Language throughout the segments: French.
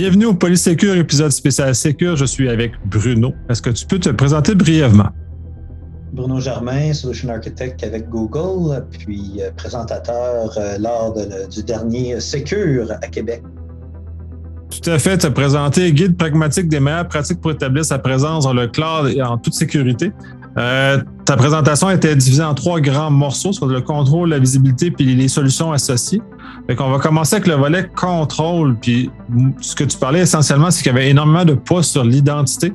Bienvenue au Polysecure, épisode spécial Secure. Je suis avec Bruno. Est-ce que tu peux te présenter brièvement? Bruno Germain, Solution Architect avec Google, puis euh, présentateur euh, lors du dernier Secure à Québec. Tout à fait. Tu as présenté Guide pragmatique des meilleures pratiques pour établir sa présence dans le cloud et en toute sécurité. Euh, ta présentation était divisée en trois grands morceaux, soit le contrôle, la visibilité puis les solutions associées. Fait qu'on va commencer avec le volet contrôle. Puis ce que tu parlais essentiellement, c'est qu'il y avait énormément de poids sur l'identité.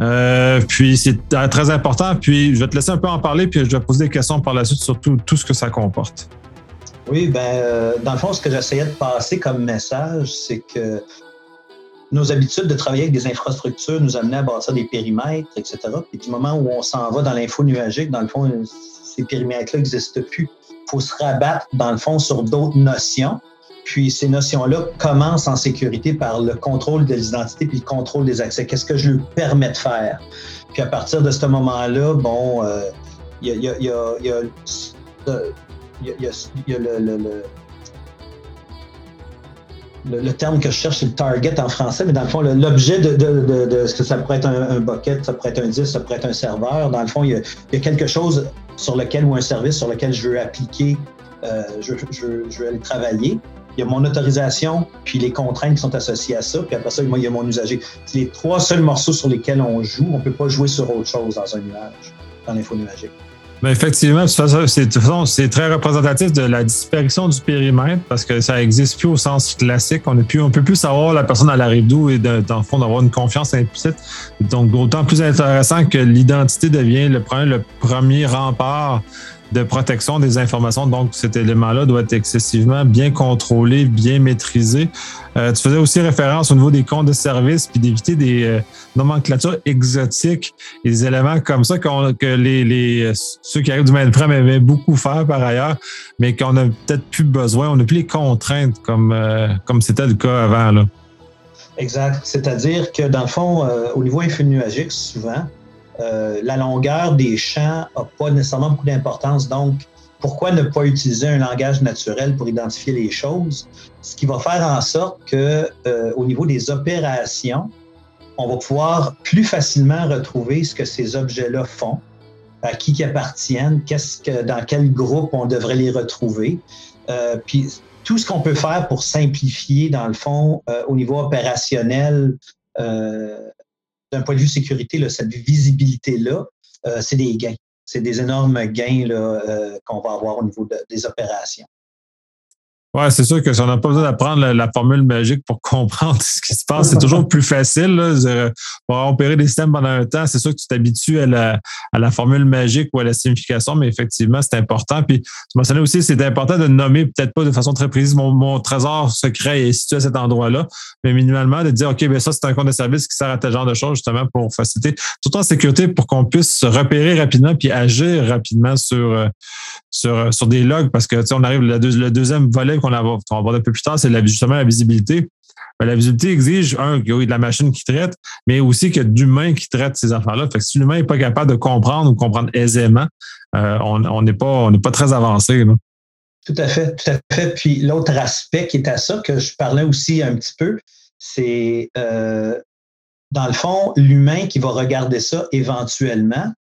Euh, puis c'est très important. Puis je vais te laisser un peu en parler, puis je vais poser des questions par la suite sur tout, ce que ça comporte. Oui, ben euh, dans le fond, ce que j'essayais de passer comme message, c'est que nos habitudes de travailler avec des infrastructures nous amenaient à bâtir des périmètres, etc. Puis du moment où on s'en va dans l'info nuagique, dans le fond, ces périmètres-là n'existent plus. Il faut se rabattre, dans le fond, sur d'autres notions. Puis ces notions-là commencent en sécurité par le contrôle de l'identité puis le contrôle des accès. Qu'est-ce que je lui permets de faire? Puis à partir de ce moment-là, bon, il y a, le, terme que je cherche, c'est le target en français, mais dans le fond, l'objet de, de, de, ce que ça pourrait être un, bucket, ça pourrait être un disque, ça pourrait être un serveur. Dans le fond, il y a, quelque chose sur lequel ou un service sur lequel je veux appliquer, euh, je, je, je, veux aller travailler. Il y a mon autorisation, puis les contraintes qui sont associées à ça, puis après ça, il y a mon usager. C'est les trois seuls morceaux sur lesquels on joue. On ne peut pas jouer sur autre chose dans un nuage, dans l'info nuagique. Mais effectivement, c'est très représentatif de la disparition du périmètre parce que ça n'existe plus au sens classique. On ne peut plus savoir la personne à la rive d'où et dans le fond d'avoir une confiance implicite. Donc, d'autant plus intéressant que l'identité devient le le premier rempart de protection des informations. Donc, cet élément-là doit être excessivement bien contrôlé, bien maîtrisé. Euh, tu faisais aussi référence au niveau des comptes de service, puis d'éviter des euh, nomenclatures exotiques, des éléments comme ça que les, les, ceux qui arrivent du mainframe avaient beaucoup fait par ailleurs, mais qu'on n'a peut-être plus besoin. On n'a plus les contraintes comme euh, comme c'était le cas avant. Là. Exact. C'est-à-dire que dans le fond, au niveau infonuagique, souvent, euh, la longueur des champs n'a pas nécessairement beaucoup d'importance. Donc, pourquoi ne pas utiliser un langage naturel pour identifier les choses? Ce qui va faire en sorte que, euh, au niveau des opérations, on va pouvoir plus facilement retrouver ce que ces objets-là font, à qui ils appartiennent, qu'est-ce que, dans quel groupe on devrait les retrouver. Euh, puis tout ce qu'on peut faire pour simplifier, dans le fond, au niveau opérationnel, d'un point de vue sécurité, cette visibilité-là, euh, c'est des gains. C'est des énormes gains euh, qu'on va avoir au niveau des opérations. Oui, c'est sûr que si on n'a pas besoin d'apprendre la, formule magique pour comprendre ce qui se passe, c'est toujours plus facile. Là. Pour opérer des systèmes pendant un temps, c'est sûr que tu t'habitues à la, à la formule magique ou à la signification, mais effectivement, c'est important. Puis tu mentionnais aussi, c'est important de nommer, peut-être pas de façon très précise, mon, trésor secret est situé à cet endroit-là, mais minimalement de dire, OK, ben ça, c'est un compte de service qui sert à tel genre de choses, justement, pour faciliter, tout en sécurité, pour qu'on puisse se repérer rapidement puis agir rapidement sur, euh, sur, sur des logs, parce que on arrive, le, le deuxième volet qu'on va, voir un peu plus tard, c'est justement la visibilité. Ben, la visibilité exige, un, qu'il y ait de la machine qui traite, mais aussi qu'il y a d'humains qui traitent ces affaires-là. Si l'humain n'est pas capable de comprendre ou comprendre aisément, euh, on n'est pas, pas très avancé. Tout à fait, tout à fait. Puis l'autre aspect qui est à ça, que je parlais aussi un petit peu, c'est euh, dans le fond, l'humain qui va regarder ça éventuellement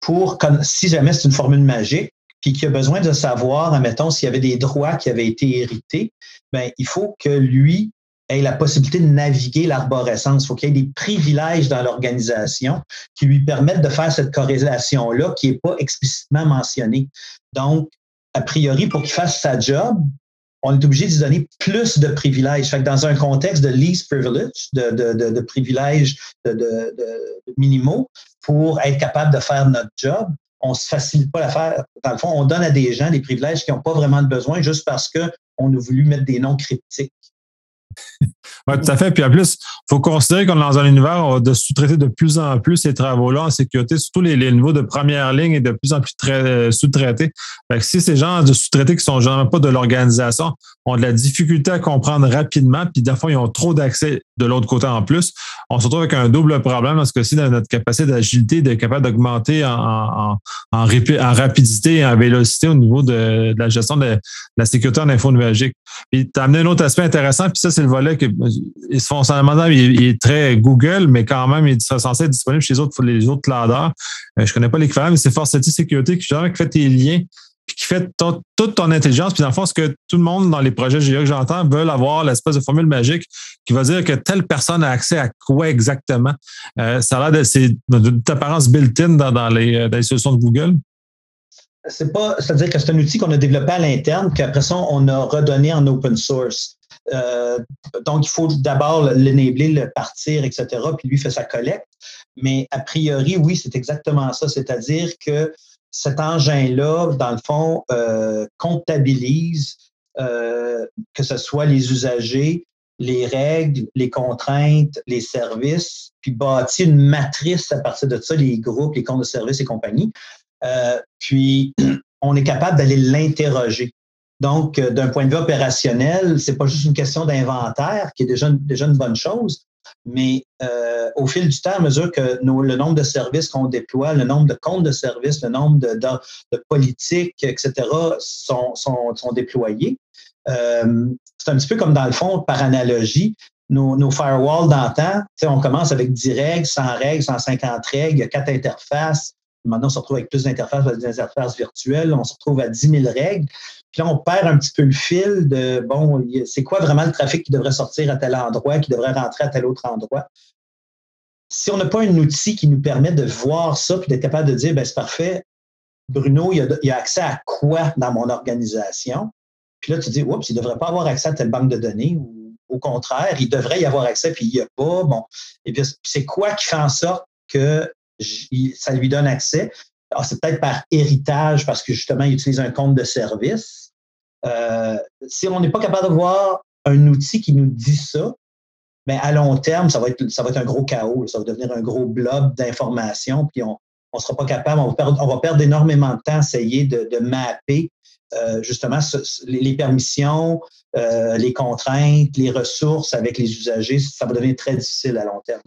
pour, si jamais c'est une formule magique, puis qui a besoin de savoir, admettons, s'il y avait des droits qui avaient été hérités, ben, il faut que lui ait la possibilité de naviguer l'arborescence. Il faut qu'il y ait des privilèges dans l'organisation qui lui permettent de faire cette corrélation-là qui n'est pas explicitement mentionnée. Donc, a priori, pour qu'il fasse sa job, on est obligé de lui donner plus de privilèges. Fait que dans un contexte de least privilege, de, de, de, de privilèges de, minimaux, pour être capable de faire notre job, on se facilite pas l'affaire. Dans le fond, on donne à des gens des privilèges qui n'ont pas vraiment de besoin juste parce qu'on a voulu mettre des noms cryptiques. Oui, tout à fait. Puis en plus, il faut considérer qu'on est dans un univers de sous-traiter de plus en plus ces travaux-là en sécurité, surtout les, niveaux de première ligne et de plus en plus euh, sous-traités. Si ces gens de sous-traités qui sont généralement pas de l'organisation ont de la difficulté à comprendre rapidement, puis des fois, ils ont trop d'accès de l'autre côté en plus, on se retrouve avec un double problème parce que si notre capacité d'agilité d'être capable d'augmenter en, en, rapidité et en vélocité au niveau de, la gestion de, la sécurité en info nuagique. Puis tu as amené un autre aspect intéressant, puis ça, c'est volet que il, est très Google, mais quand même, il serait censé être disponible chez les autres, les autres clouders. Je je connais pas l'équivalent, mais c'est Forcity Security qui, qui fait tes liens puis qui fait toute ton intelligence. Puis dans le fond, ce que tout le monde dans les projets GIA que j'entends veulent avoir l'espèce de formule magique qui va dire que telle personne a accès à quoi exactement. Euh, ça a l'air d'une apparence built-in dans, les, euh, dans les solutions de Google. C'est pas, c'est-à-dire que c'est un outil qu'on a développé à l'interne, qu'après ça, on a redonné en open source. Euh, donc, il faut d'abord l'enabler, le partir, etc., puis lui fait sa collecte. Mais a priori, oui, c'est exactement ça. C'est-à-dire que cet engin-là, dans le fond, euh, comptabilise euh, que ce soit les usagers, les règles, les contraintes, les services, puis bâtit une matrice à partir de ça, les groupes, les comptes de services et compagnie. Puis, on est capable d'aller l'interroger. Donc, d'un point de vue opérationnel, c'est pas juste une question d'inventaire, qui est déjà, déjà une bonne chose, mais euh, au fil du temps, à mesure que le nombre de services qu'on déploie, le nombre de comptes de services, le nombre de, politiques, etc., sont, déployés, euh, c'est un petit peu comme dans le fond, par analogie, nos, firewalls d'antan, on commence avec 10 règles, 100 règles, 150 règles, il y a quatre interfaces. Maintenant, on se retrouve avec plus d'interfaces, des interfaces virtuelles, on se retrouve à 10 000 règles. Puis là, on perd un petit peu le fil de, bon, c'est quoi vraiment le trafic qui devrait sortir à tel endroit, qui devrait rentrer à tel autre endroit? Si on n'a pas un outil qui nous permet de voir ça, puis d'être capable de dire, ben c'est parfait, Bruno, il a, a, accès à quoi dans mon organisation? Puis là, tu dis, oups, il ne devrait pas avoir accès à telle banque de données, ou au contraire, il devrait y avoir accès, puis il n'y a pas. Bon, et puis c'est quoi qui fait en sorte que ça lui donne accès? Ah, c'est peut-être par héritage parce que justement, il utilise un compte de service. Euh, si on n'est pas capable de voir un outil qui nous dit ça, bien, à long terme, ça va, être, un gros chaos. Ça va devenir un gros blob d'informations, puis on ne sera pas capable, on va, perdre, énormément de temps à essayer de, de mapper euh, justement les, permissions, euh, les contraintes, les ressources avec les usagers. Ça va devenir très difficile à long terme.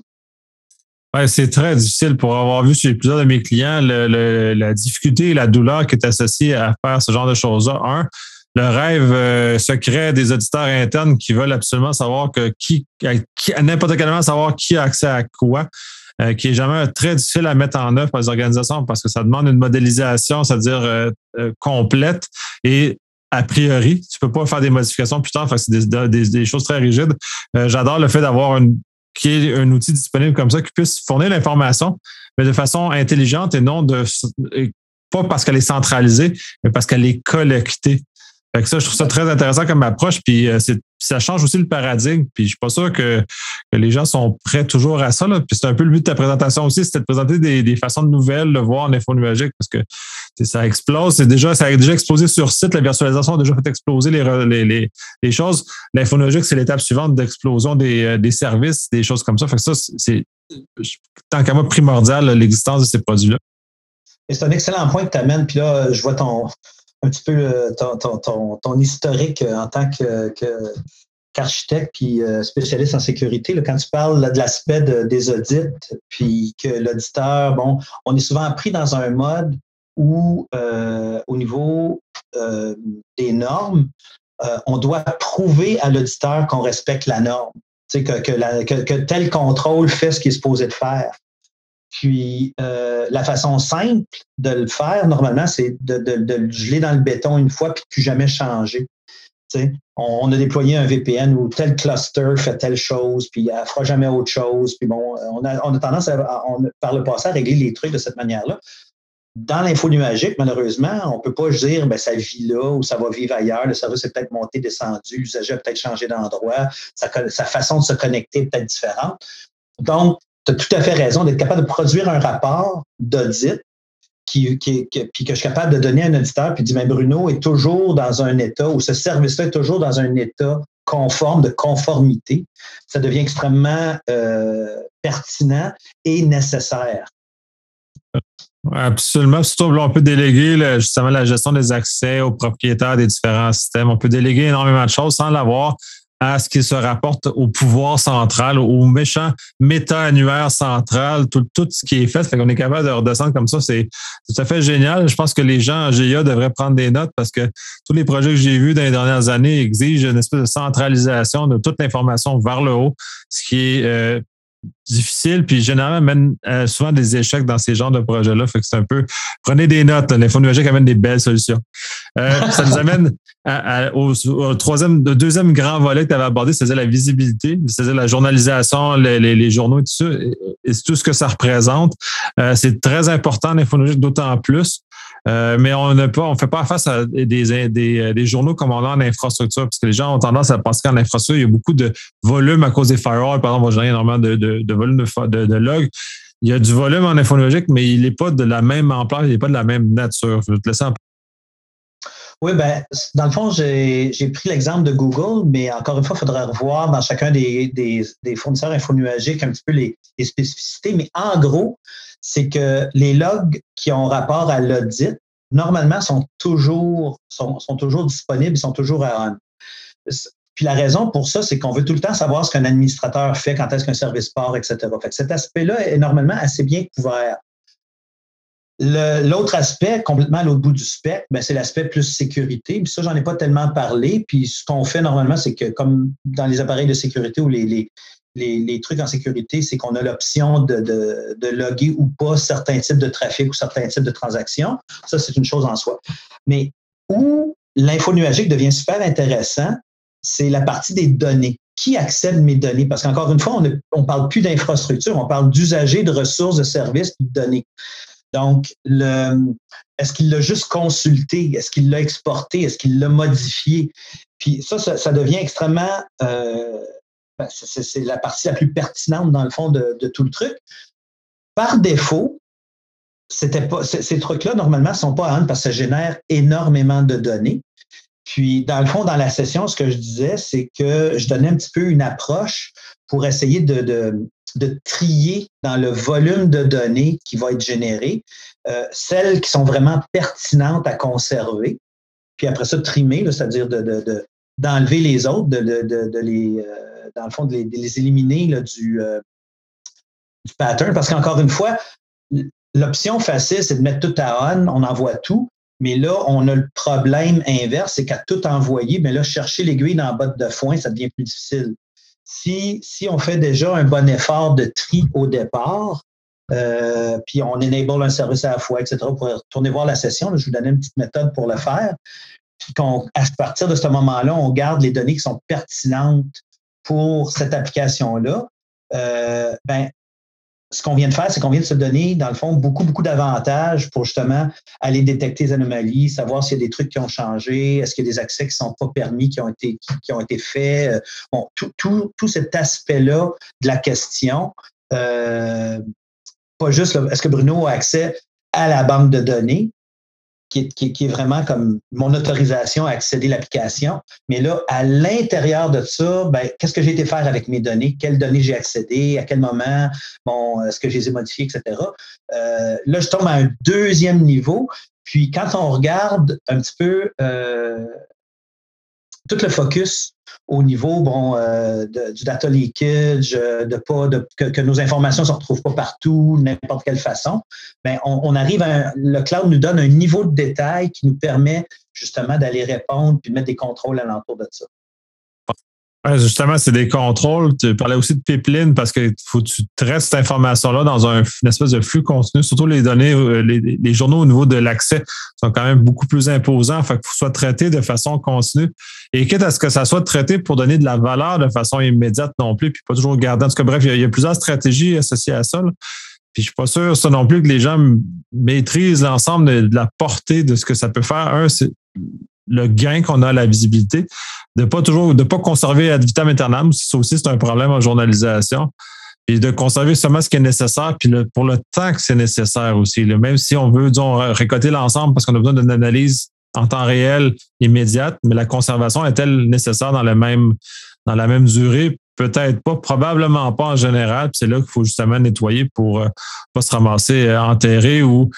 Ouais, c'est très difficile pour avoir vu chez plusieurs de mes clients la difficulté et la douleur qui est associée à faire ce genre de choses-là. Un, le rêve euh, secret des auditeurs internes qui veulent absolument savoir que qui, n'importe quel moment savoir qui a accès à quoi, euh, qui est jamais très difficile à mettre en œuvre par les organisations parce que ça demande une modélisation, c'est-à-dire euh, complète et a priori, tu peux pas faire des modifications plus tard, c'est des, des, choses très rigides. J'adore le fait d'avoir une qui est un outil disponible comme ça qui puisse fournir l'information, mais de façon intelligente et non de pas parce qu'elle est centralisée, mais parce qu'elle est collectée. Fait que ça, je trouve ça très intéressant comme approche. Puis euh, ça change aussi le paradigme. Puis je suis pas sûr que, les gens sont prêts toujours à ça. Là. Puis c'est un peu le but de ta présentation aussi, c'était de présenter des, façons de nouvelles, de voir en info parce que ça explose. C'est déjà, ça a déjà explosé sur site. La virtualisation a déjà fait exploser les, les, les, choses. L'info c'est l'étape suivante d'explosion des, euh, des services, des choses comme ça. Fait que ça, c'est tant qu'à moi primordial, l'existence de ces produits-là. C'est un excellent point que tu amènes. Puis là, je vois ton, un petit peu euh, ton, historique euh, en tant que, qu'architecte puis euh, spécialiste en sécurité. quand tu parles de l'aspect des audits, puis que l'auditeur, bon, on est souvent pris dans un mode où, au niveau des normes, on doit prouver à l'auditeur qu'on respecte la norme. Que, que, que, tel contrôle fait ce qu'il est supposé de faire. Puis euh, la façon simple de le faire, normalement, c'est de, le geler dans le béton une fois puis de plus jamais changer. on, a déployé un VPN où tel cluster fait telle chose, puis elle ne fera jamais autre chose. Puis bon, on a, tendance par le passé à régler les trucs de cette manière-là. Dans l'info nuagique, malheureusement, on ne peut pas dire ben, ça vit là ou ça va vivre ailleurs. Le service est peut-être monté, descendu, l'usager a peut-être changé d'endroit, sa, sa, façon de se connecter est peut-être différente. Donc, tu as tout à fait raison d'être capable de produire un rapport d'audit qui, qui, puis que je suis capable de donner à un auditeur, puis dire, mais Bruno est toujours dans un état, ou ce service-là est toujours dans un état conforme, de conformité, ça devient extrêmement euh, pertinent et nécessaire. Absolument. Surtout, on peut déléguer justement la gestion des accès aux propriétaires des différents systèmes. On peut déléguer énormément de choses sans l'avoir à ce qui se rapporte au pouvoir central, au méchant méta-annuaire central, tout, tout ce qui est fait. Fait qu'on est capable de redescendre comme ça. C'est tout à fait génial. Je pense que les gens en GIA devraient prendre des notes parce que tous les projets que j'ai vus dans les dernières années exigent une espèce de centralisation de toute l'information vers le haut, ce qui est euh, difficile, puis généralement mène euh, souvent des échecs dans ces genres de projets-là. Fait que c'est un peu prenez des notes. L'info numérique amène des belles solutions. Euh, ça nous amène au, troisième, au deuxième grand volet que tu avais abordé, c'est-à-dire la visibilité, c'est-à-dire la journalisation, les, journaux et tout ça, et, tout ce que ça représente. Euh, c'est très important l'info numérique, d'autant plus. Euh, mais on ne pas, on fait pas face à des, des, des, journaux comme on a en infrastructure, parce que les gens ont tendance à penser qu'en infrastructure, il y a beaucoup de volume à cause des firewalls. Par exemple, on va énormément de, de, de volume de, de, logs. Il y a du volume en infonologique, mais il n'est pas de la même ampleur, il n'est pas de la même nature. Je vais te laisser en oui, ben, dans le fond, j'ai pris l'exemple de Google, mais encore une fois, il faudrait revoir dans chacun des, des, des fournisseurs infonuagiques un petit peu les, spécificités. Mais en gros, c'est que les logs qui ont rapport à l'audit, normalement, sont toujours, sont, sont, toujours disponibles, sont toujours à on. Puis la raison pour ça, c'est qu'on veut tout le temps savoir ce qu'un administrateur fait, quand est-ce qu'un service part, etc. Fait cet aspect-là est normalement assez bien couvert. L'autre aspect, complètement à l'autre bout du spectre, ben, c'est l'aspect plus sécurité. Puis ça, j'en ai pas tellement parlé. Puis ce qu'on fait normalement, c'est que comme dans les appareils de sécurité ou les, les, les, trucs en sécurité, c'est qu'on a l'option de, de, de, loguer ou pas certains types de trafic ou certains types de transactions. Ça, c'est une chose en soi. Mais où l'info nuagique devient super intéressant, c'est la partie des données. Qui accède mes données? Parce qu'encore une fois, on ne parle plus d'infrastructure, on parle d'usagers, de ressources, de services, de données. Donc, est-ce qu'il l'a juste consulté? Est-ce qu'il l'a exporté? Est-ce qu'il l'a modifié? Puis ça, ça, devient extrêmement... Euh, ben, c'est la partie la plus pertinente, dans le fond, de, tout le truc. Par défaut, c'était pas, ces, trucs-là, normalement, ne sont pas à parce que ça génère énormément de données. Puis, dans le fond, dans la session, ce que je disais, c'est que je donnais un petit peu une approche pour essayer de trier dans le volume de données qui va être généré, euh, celles qui sont vraiment pertinentes à conserver, puis après ça, trimer, c'est-à-dire de, d'enlever les autres, de, les, euh, dans le fond, de les, éliminer euh, du pattern. Parce qu'encore une fois, l'option facile, c'est de mettre tout à on, on envoie tout. Mais là, on a le problème inverse, c'est qu'à tout envoyer, mais là, chercher l'aiguille dans la botte de foin, ça devient plus difficile si, on fait déjà un bon effort de tri au départ, euh, puis on enable un service à la fois, etc., pour retourner voir la session, je vous donne une petite méthode pour le faire. Puis à partir de ce moment-là, on garde les données qui sont pertinentes pour cette application-là. Euh, ben, ce qu'on vient de faire, c'est qu'on vient de se donner, dans le fond, beaucoup, beaucoup d'avantages pour justement aller détecter les anomalies, savoir s'il y a des trucs qui ont changé, est-ce qu'il y a des accès qui ne sont pas permis, qui ont été, qui, ont été faits. Euh, bon, tout, tout, tout cet aspect-là de la question, euh, pas juste est-ce que Bruno a accès à la banque de données, qui est, vraiment comme mon autorisation à accéder à l'application. Mais là, à l'intérieur de ça, ben, qu'est-ce que j'ai été faire avec mes données? Quelles données j'ai accédé? À quel moment? Bon, est-ce que je les ai modifiées, etc. Euh, là, je tombe à un deuxième niveau. Puis quand on regarde un petit peu euh, tout le focus au niveau euh, du data leakage, euh, de pas que, nos informations ne se retrouvent pas partout, n'importe quelle façon, ben on, arrive à le cloud nous donne un niveau de détail qui nous permet justement d'aller répondre puis de mettre des contrôles alentour de ça justement, c'est des contrôles. Tu parlais aussi de pipeline parce qu'il faut que tu traites cette information-là dans un, une espèce de flux continu. Surtout les données, euh, les, journaux au niveau de l'accès sont quand même beaucoup plus imposants. Fait qu'il faut que soit traité de façon continue. Et quitte à ce que ça soit traité pour donner de la valeur de façon immédiate non plus, puis pas toujours garder. En tout cas, bref, il y a, plusieurs stratégies associées à ça. Puis je suis pas sûr ça non plus que les gens maîtrisent l'ensemble de, de, la portée de ce que ça peut faire. Un, c'est le gain qu'on a à la visibilité, de pas toujours, de pas conserver ad vitam aeternam, ça aussi c'est un problème en journalisation, puis de conserver seulement ce qui est nécessaire, puis pour le temps que c'est nécessaire aussi. même si on veut, disons, récolter l'ensemble parce qu'on a besoin d'une analyse en temps réel immédiate, mais la conservation est-elle nécessaire dans le même dans la même durée? Peut-être pas, probablement pas en général. C'est là qu'il faut justement nettoyer pour ne pas se ramasser enterré ou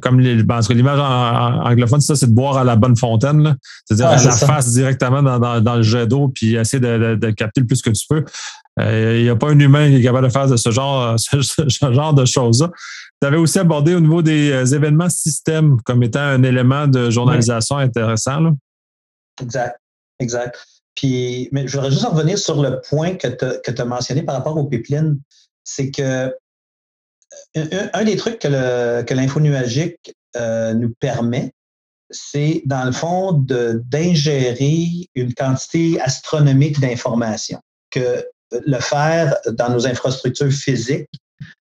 comme les, ben, l'image anglophone, ça, c'est de boire à la bonne fontaine. C'est-à-dire la face directement dans, le jet d'eau puis essayer de, capter le plus que tu peux. Il n'y a pas un humain qui est capable de faire de ce genre, ce genre de choses-là. Tu avais aussi abordé au niveau des euh, événements système comme étant un élément de journalisation intéressant. Là. Exact, exact. Puis, mais je voudrais juste revenir sur le point que tu as mentionné par rapport aux pipelines. C'est que euh, un, des trucs que l'info nuagique euh, nous permet, c'est dans le fond d'ingérer une quantité astronomique d'informations que le faire dans nos infrastructures physiques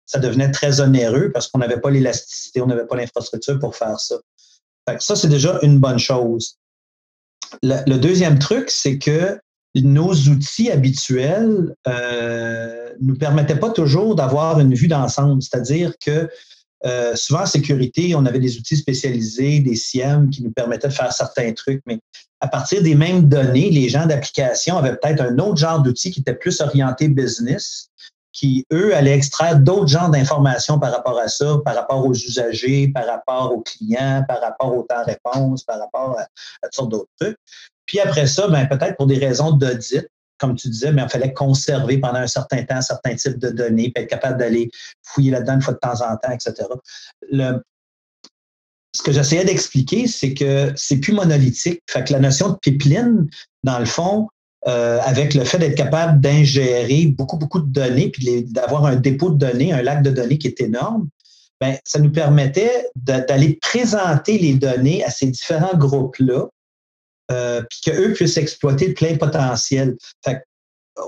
ça devenait très onéreux parce qu'on n'avait pas l'élasticité, on n'avait pas l'infrastructure pour faire ça. ça, c'est déjà une bonne chose. Le, deuxième truc, c'est que nos outils habituels euh, nous permettaient pas toujours d'avoir une vue d'ensemble. C'est-à-dire que euh, souvent en sécurité, on avait des outils spécialisés, des SIEM qui nous permettaient de faire certains trucs, mais à partir des mêmes données, les gens d'application avaient peut-être un autre genre d'outil qui était plus orienté business qui, eux, allaient extraire d'autres genres d'informations par rapport à ça, par rapport aux usagers, par rapport aux clients, par rapport au temps-réponse, par rapport à, toutes sortes d'autres trucs. Puis après ça, ben, peut-être pour des raisons d'audit, comme tu disais, mais il fallait conserver pendant un certain temps certains types de données, puis être capable d'aller fouiller là-dedans une fois de temps en temps, etc. Le, ce que j'essayais d'expliquer, c'est que c'est plus monolithique. Fait que la notion de pipeline, dans le fond, euh, avec le fait d'être capable d'ingérer beaucoup, beaucoup de données, puis d'avoir un dépôt de données, un lac de données qui est énorme, ben, ça nous permettait d'aller présenter les données à ces différents groupes-là, euh, puis qu'eux puissent exploiter le plein potentiel. Fait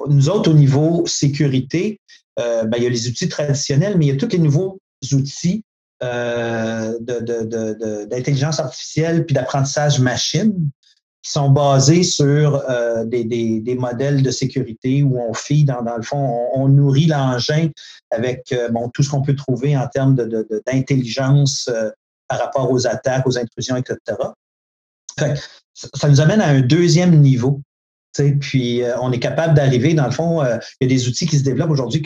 nous autres, au niveau sécurité, euh, ben, il y a les outils traditionnels, mais il y a tous les nouveaux outils d'intelligence artificielle puis d'apprentissage machine qui sont basés sur euh, des, modèles de sécurité où on fille, dans, dans le fond, on, nourrit l'engin avec euh, tout ce qu'on peut trouver en termes d'intelligence euh, par rapport aux attaques, aux intrusions, etc. ça nous amène à un deuxième niveau. Puis on est capable d'arriver, dans le fond, il y a des outils qui se développent aujourd'hui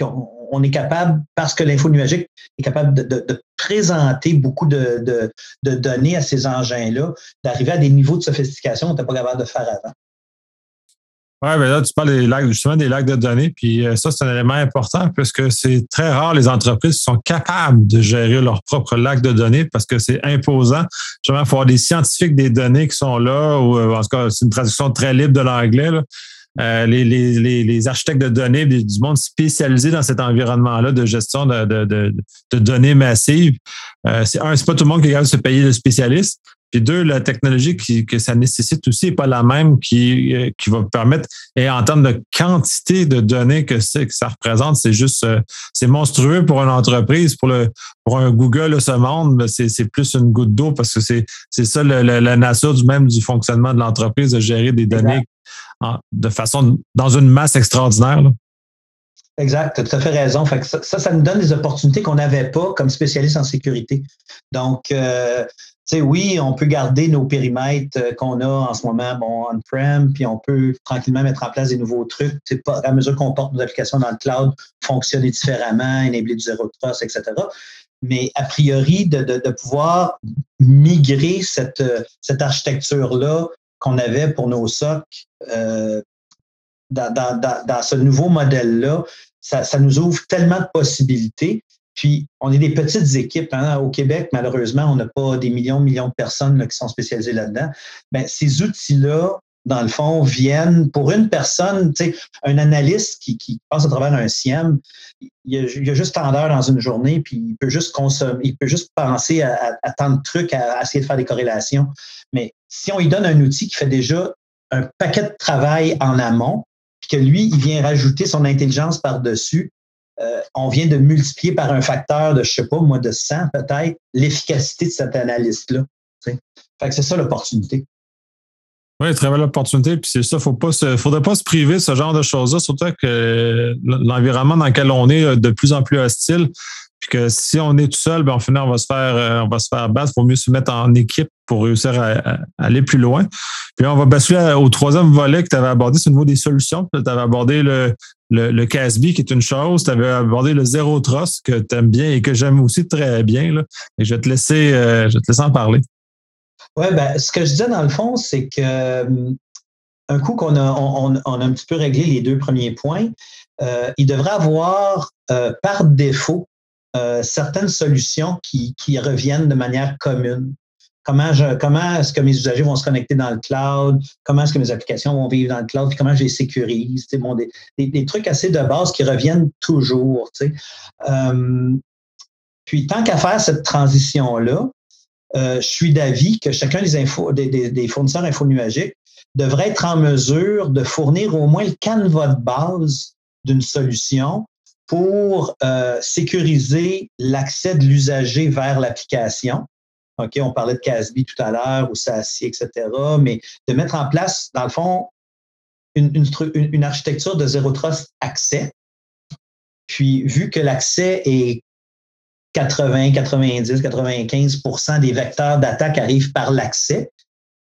on est capable, parce que l'info nuagique est capable de, présenter beaucoup de, données à ces engins-là, d'arriver à des niveaux de sophistication qu'on n'était pas capable de faire avant. Oui, mais là, tu parles justement des lacs de données, puis euh, ça, c'est un élément important parce que c'est très rare les entreprises qui sont capables de gérer leur propre lac de données parce que c'est imposant. Justement, il faut avoir des scientifiques des données qui sont là, ou euh, en tout cas, c'est une traduction très libre de l'anglais. Euh, les, les, les, architectes de données du monde spécialisé dans cet environnement-là de gestion de, de, de, données massives. Euh, c'est un, c'est pas tout le monde qui est capable de se payer de spécialiste. Puis deux, la technologie qui, que ça nécessite aussi n'est pas la même qui, euh, qui va permettre, et en termes de quantité de données que, c'est, que ça représente, c'est juste, c'est monstrueux pour une entreprise. Pour, le, pour un Google, ce monde, c'est, c'est plus une goutte d'eau parce que c'est, c'est ça la nature du même du fonctionnement de l'entreprise, de gérer des données de façon dans une masse extraordinaire. Exact, tu as tout à fait raison. ça, ça, nous donne des opportunités qu'on n'avait pas comme spécialiste en sécurité. Donc, euh, tu sais, oui, on peut garder nos périmètres euh, qu'on a en ce moment bon, on-prem, puis on peut tranquillement mettre en place des nouveaux trucs. À mesure qu'on porte nos applications dans le cloud, fonctionner différemment, enabler du zéro trust, etc. Mais a priori, de, de, de pouvoir migrer cette, cette architecture-là qu'on avait pour nos SOC euh, dans, ce nouveau modèle-là, ça, ça, nous ouvre tellement de possibilités. Puis, on est des petites équipes. Hein. Au Québec, malheureusement, on n'a pas des millions, millions de personnes là, qui sont spécialisées là-dedans. Bien, ces outils-là, dans le fond, viennent pour une personne, un analyste qui, qui, passe à travers un SIEM, il a, a juste tant d'heures dans une journée, puis il peut juste consommer, il peut juste penser à, tant de trucs, à, essayer de faire des corrélations. Mais si on lui donne un outil qui fait déjà un paquet de travail en amont, puis que lui, il vient rajouter son intelligence par-dessus, euh, on vient de multiplier par un facteur de, je sais pas, moi, de 100 peut-être, l'efficacité de cet analyste-là. Fait que c'est ça l'opportunité. Oui, très belle opportunité. Puis c'est ça, faut pas se, faudrait pas se priver de ce genre de choses-là, surtout que l'environnement dans lequel on est de plus en plus hostile. Puis que si on est tout seul, ben, on va se faire, euh, on va se faire battre. Il faut mieux se mettre en équipe pour réussir à, aller plus loin. Puis on va basculer au troisième volet que tu avais abordé, c'est au niveau des solutions. Tu avais abordé le, le, le CASB qui est une chose, tu avais abordé le zéro trust que tu aimes bien et que j'aime aussi très bien. Là. Je vais te laisser, euh, je te laisser en parler. Oui, ben, ce que je disais dans le fond, c'est que euh, un coup qu'on a, on, a un petit peu réglé les deux premiers points, euh, il devrait avoir par défaut certaines solutions qui, qui reviennent de manière commune. Comment, je, comment est-ce que mes usagers vont se connecter dans le cloud? Comment est-ce que mes applications vont vivre dans le cloud? Puis comment je les sécurise? Bon, des, des, trucs assez de base qui reviennent toujours. Euh, puis tant qu'à faire cette transition-là, euh, je suis d'avis que chacun des, infos, des, des, devrait être en mesure de fournir au moins le canevas de base d'une solution pour euh, sécuriser l'accès de l'usager vers l'application OK, on parlait de Casby tout à l'heure, ou SASI, etc., mais de mettre en place, dans le fond, une, architecture de zéro trust accès. Puis, vu que l'accès est 80, 90, 95% des vecteurs d'attaque arrivent par l'accès,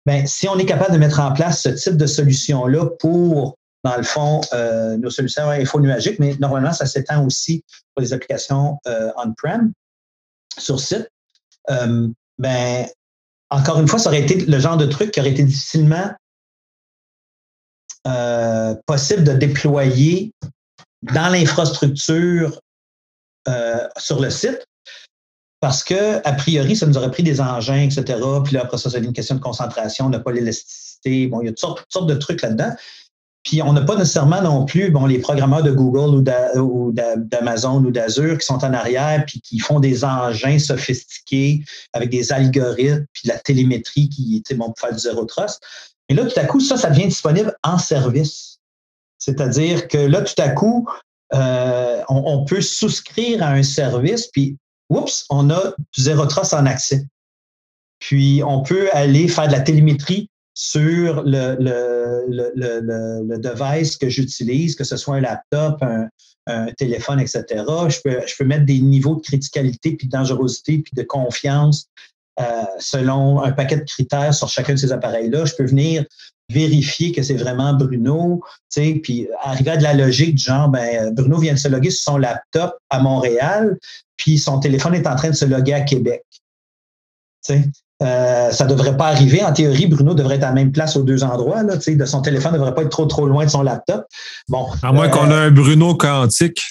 ben, si on est capable de mettre en place ce type de solution-là pour, dans le fond, euh, nos solutions info-nuagiques, mais normalement, ça s'étend aussi pour les applications euh, on-prem, sur site, euh, ben, encore une fois, ça aurait été le genre de truc qui aurait été difficilement possible de déployer dans l'infrastructure sur le site. Parce que, a priori, ça nous aurait pris des engins, etc. Puis là, après ça, c'est une question de concentration, de pas l'élasticité. Bon, il y a toutes sortes de trucs là-dedans. Puis on n'a pas nécessairement non plus bon, les programmeurs de Google ou d'Amazon ou d'Azure qui sont en arrière puis qui font des engins sophistiqués avec des algorithmes puis de la télémétrie qui était bon pour faire du zéro trust. Mais là, tout à coup, ça, ça devient disponible en service. C'est-à-dire que là, tout à coup, euh, on, on, peut souscrire à un service, puis oups, on a du zéro trust en accès. Puis on peut aller faire de la télémétrie sur le, device que j'utilise, que ce soit un laptop, un, téléphone, etc. Je peux, je peux mettre des niveaux de criticalité, puis de dangerosité, puis de confiance euh, selon un paquet de critères sur chacun de ces appareils-là. Je peux venir vérifier que c'est vraiment Bruno, tu sais, puis arriver à de la logique du genre, ben, Bruno vient de se loguer sur son laptop à Montréal, puis son téléphone est en train de se loguer à Québec. Tu sais, euh, ça ne devrait pas arriver. En théorie, Bruno devrait être à la même place aux deux endroits. Là, de son téléphone ne devrait pas être trop, trop loin de son laptop. Bon, à moins qu'on ait un Bruno quantique.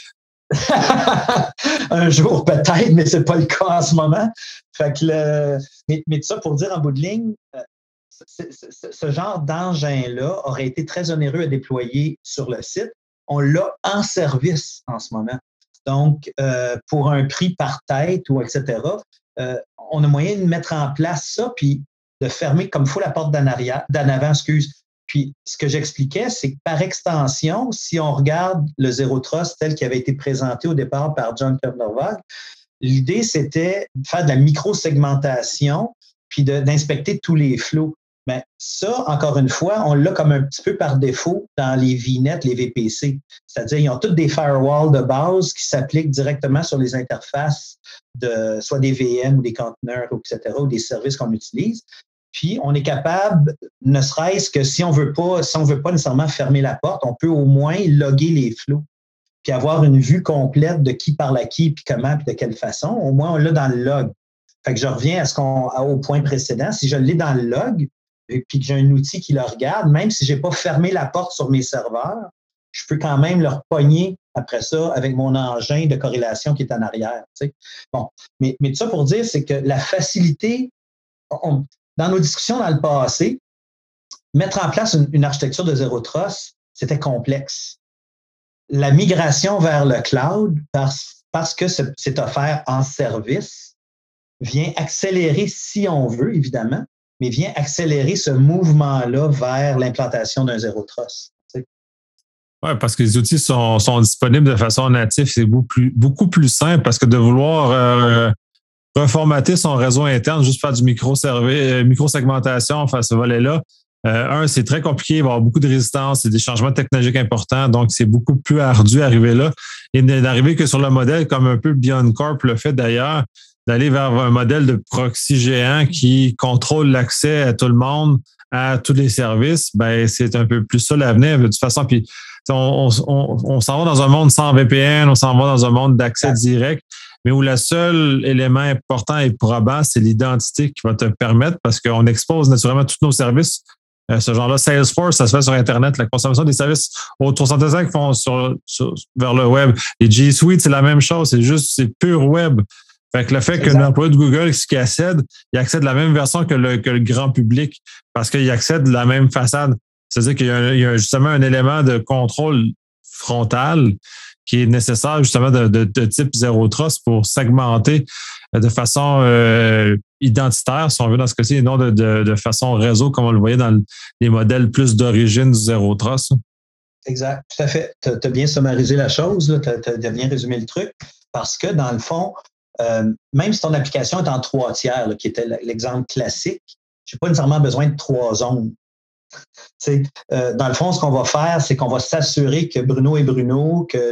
un jour peut-être, mais ce n'est pas le cas en ce moment. Fait que le, mais, mais ça pour dire en bout de ligne, euh, ce genre d'engin-là aurait été très onéreux à déployer sur le site. On l'a en service en ce moment. Donc, euh, pour un prix par tête ou etc., on a moyen de mettre en place ça, puis de fermer comme il faut la porte d'en avant. Puis, ce que j'expliquais, c'est que par extension, si on regarde le Zero Trust tel qu'il avait été présenté au départ par John Kernervag, l'idée, c'était de faire de la micro-segmentation puis d'inspecter tous les flots. Mais ça, encore une fois, on l'a comme un petit peu par défaut dans les VNet, les VPC. C'est-à-dire, ils ont toutes des firewalls de base qui s'appliquent directement sur les interfaces de soit des VM ou des conteneurs, etc., ou des services qu'on utilise. Puis, on est capable, ne serait-ce que si on veut pas, si on veut pas nécessairement fermer la porte, on peut au moins loguer les flots, puis avoir une vue complète de qui parle à qui, puis comment, puis de quelle façon. Au moins, on l'a dans le log. Fait que je reviens à ce qu'on, au point précédent. Si je l'ai dans le log, puis que j'ai un outil qui le regarde, même si je n'ai pas fermé la porte sur mes serveurs, je peux quand même leur pogner après ça avec mon engin de corrélation qui est en arrière. Bon, mais, mais tout ça pour dire, c'est que la facilité, dans nos discussions dans le passé, mettre en place une, architecture de zéro trust, c'était complexe. La migration vers le cloud, parce, parce que c'est offert en service, vient accélérer, si on veut, évidemment, mais vient accélérer ce mouvement-là vers l'implantation d'un zéro trust. Oui, parce que les outils sont, sont, disponibles de façon native. C'est beaucoup plus, beaucoup plus simple parce que de vouloir euh, reformater son réseau interne, juste faire du micro-segmentation, micro enfin, ce volet-là, euh, un, c'est très compliqué, il va y avoir beaucoup de résistance, c'est des changements technologiques importants, donc c'est beaucoup plus ardu d'arriver là. Et d'arriver que sur le modèle, comme un peu Beyond Corp le fait d'ailleurs, d'aller vers un modèle de proxy géant qui contrôle l'accès à tout le monde, à tous les services, ben c'est un peu plus ça l'avenir. De toute façon, puis on, s'en va dans un monde sans VPN, on s'en va dans un monde d'accès direct, mais où le seul élément important et probant, c'est l'identité qui va te permettre, parce qu'on expose naturellement tous nos services. Euh, ce genre-là, Salesforce, ça se fait sur Internet. La consommation des services au 365 font sur, vers le web. Les G Suite, c'est la même chose. C'est juste, c'est pur web. Fait que le fait que l'employé de Google qui accède, il accède la même version que le, que le grand public parce qu'il accède de la même façade. C'est-à-dire qu'il y, a justement un élément de contrôle frontal qui est nécessaire justement de, de, type zéro trust pour segmenter de façon euh, identitaire, si on veut, dans ce cas-ci, et non de, de, façon réseau, comme on le voyait dans les modèles plus d'origine du zéro trust. Exact, tout à fait. Tu as, bien sommarisé la chose, tu as, bien résumé le truc, parce que dans le fond, euh, même si ton application est en trois tiers, qui était l'exemple classique, je n'ai pas nécessairement besoin de trois zones. Euh, dans le fond, ce qu'on va faire, c'est qu'on va s'assurer que Bruno et Bruno, que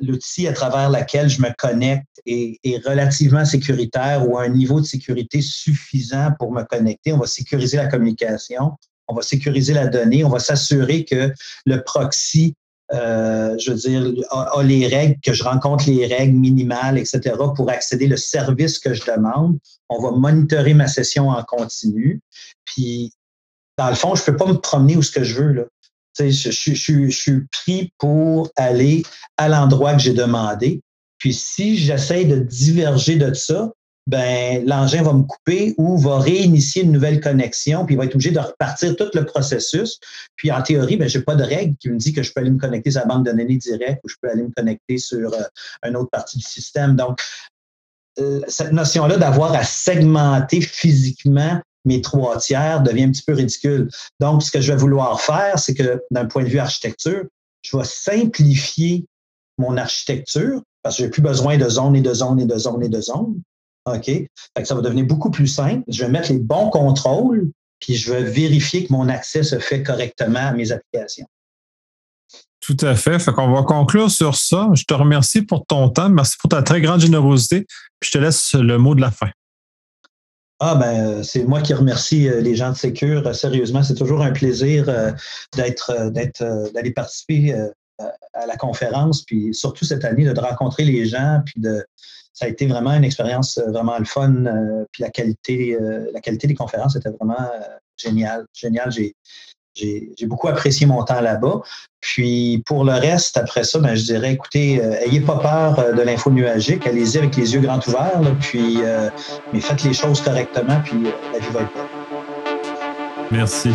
l'outil à travers lequel je me connecte est, est, relativement sécuritaire ou à un niveau de sécurité suffisant pour me connecter. On va sécuriser la communication, on va sécuriser la donnée, on va s'assurer que le proxy euh, je veux dire, a, les règles, que je rencontre les règles minimales, etc., pour accéder au service que je demande. On va monitorer ma session en continu. Puis, dans le fond, je ne peux pas me promener où ce que je veux. Là. Je, je, je, je, suis pris pour aller à l'endroit que j'ai demandé. Puis si j'essaie de diverger de ça, ben, l'engin va me couper ou va réinitier une nouvelle connexion, puis il va être obligé de repartir tout le processus. Puis en théorie, ben, je n'ai pas de règle qui me dit que je peux aller me connecter sur la banque de données directe ou je peux aller me connecter sur euh, une autre partie du système. Donc, euh, cette notion-là d'avoir à segmenter physiquement mes trois tiers devient un petit peu ridicule. Donc, ce que je vais vouloir faire, c'est que d'un point de vue architecture, je vais simplifier mon architecture parce que je n'ai plus besoin de zones et de zones et de zones et de zones. OK? ça va devenir beaucoup plus simple. Je vais mettre les bons contrôles, puis je vais vérifier que mon accès se fait correctement à mes applications. Tout à fait. Fait qu'on va conclure sur ça. Je te remercie pour ton temps. Merci pour ta très grande générosité. Puis je te laisse le mot de la fin. Ah ben, euh, c'est moi qui remercie euh, les gens de Secure. Euh, sérieusement, c'est toujours un plaisir d'être, d'être, d'aller participer à la conférence, puis surtout cette année, de rencontrer les gens, puis de, ça a été vraiment une expérience euh, vraiment le fun. Euh, puis la qualité, euh, la qualité des conférences était vraiment géniale. Génial. J'ai, j'ai, beaucoup apprécié mon temps là-bas. Puis pour le reste, après ça, ben, je dirais, écoutez, ayez pas peur de l'info nuagique, allez-y avec les yeux grands ouverts, puis, mais faites les choses correctement, puis la vie va être bonne. Merci.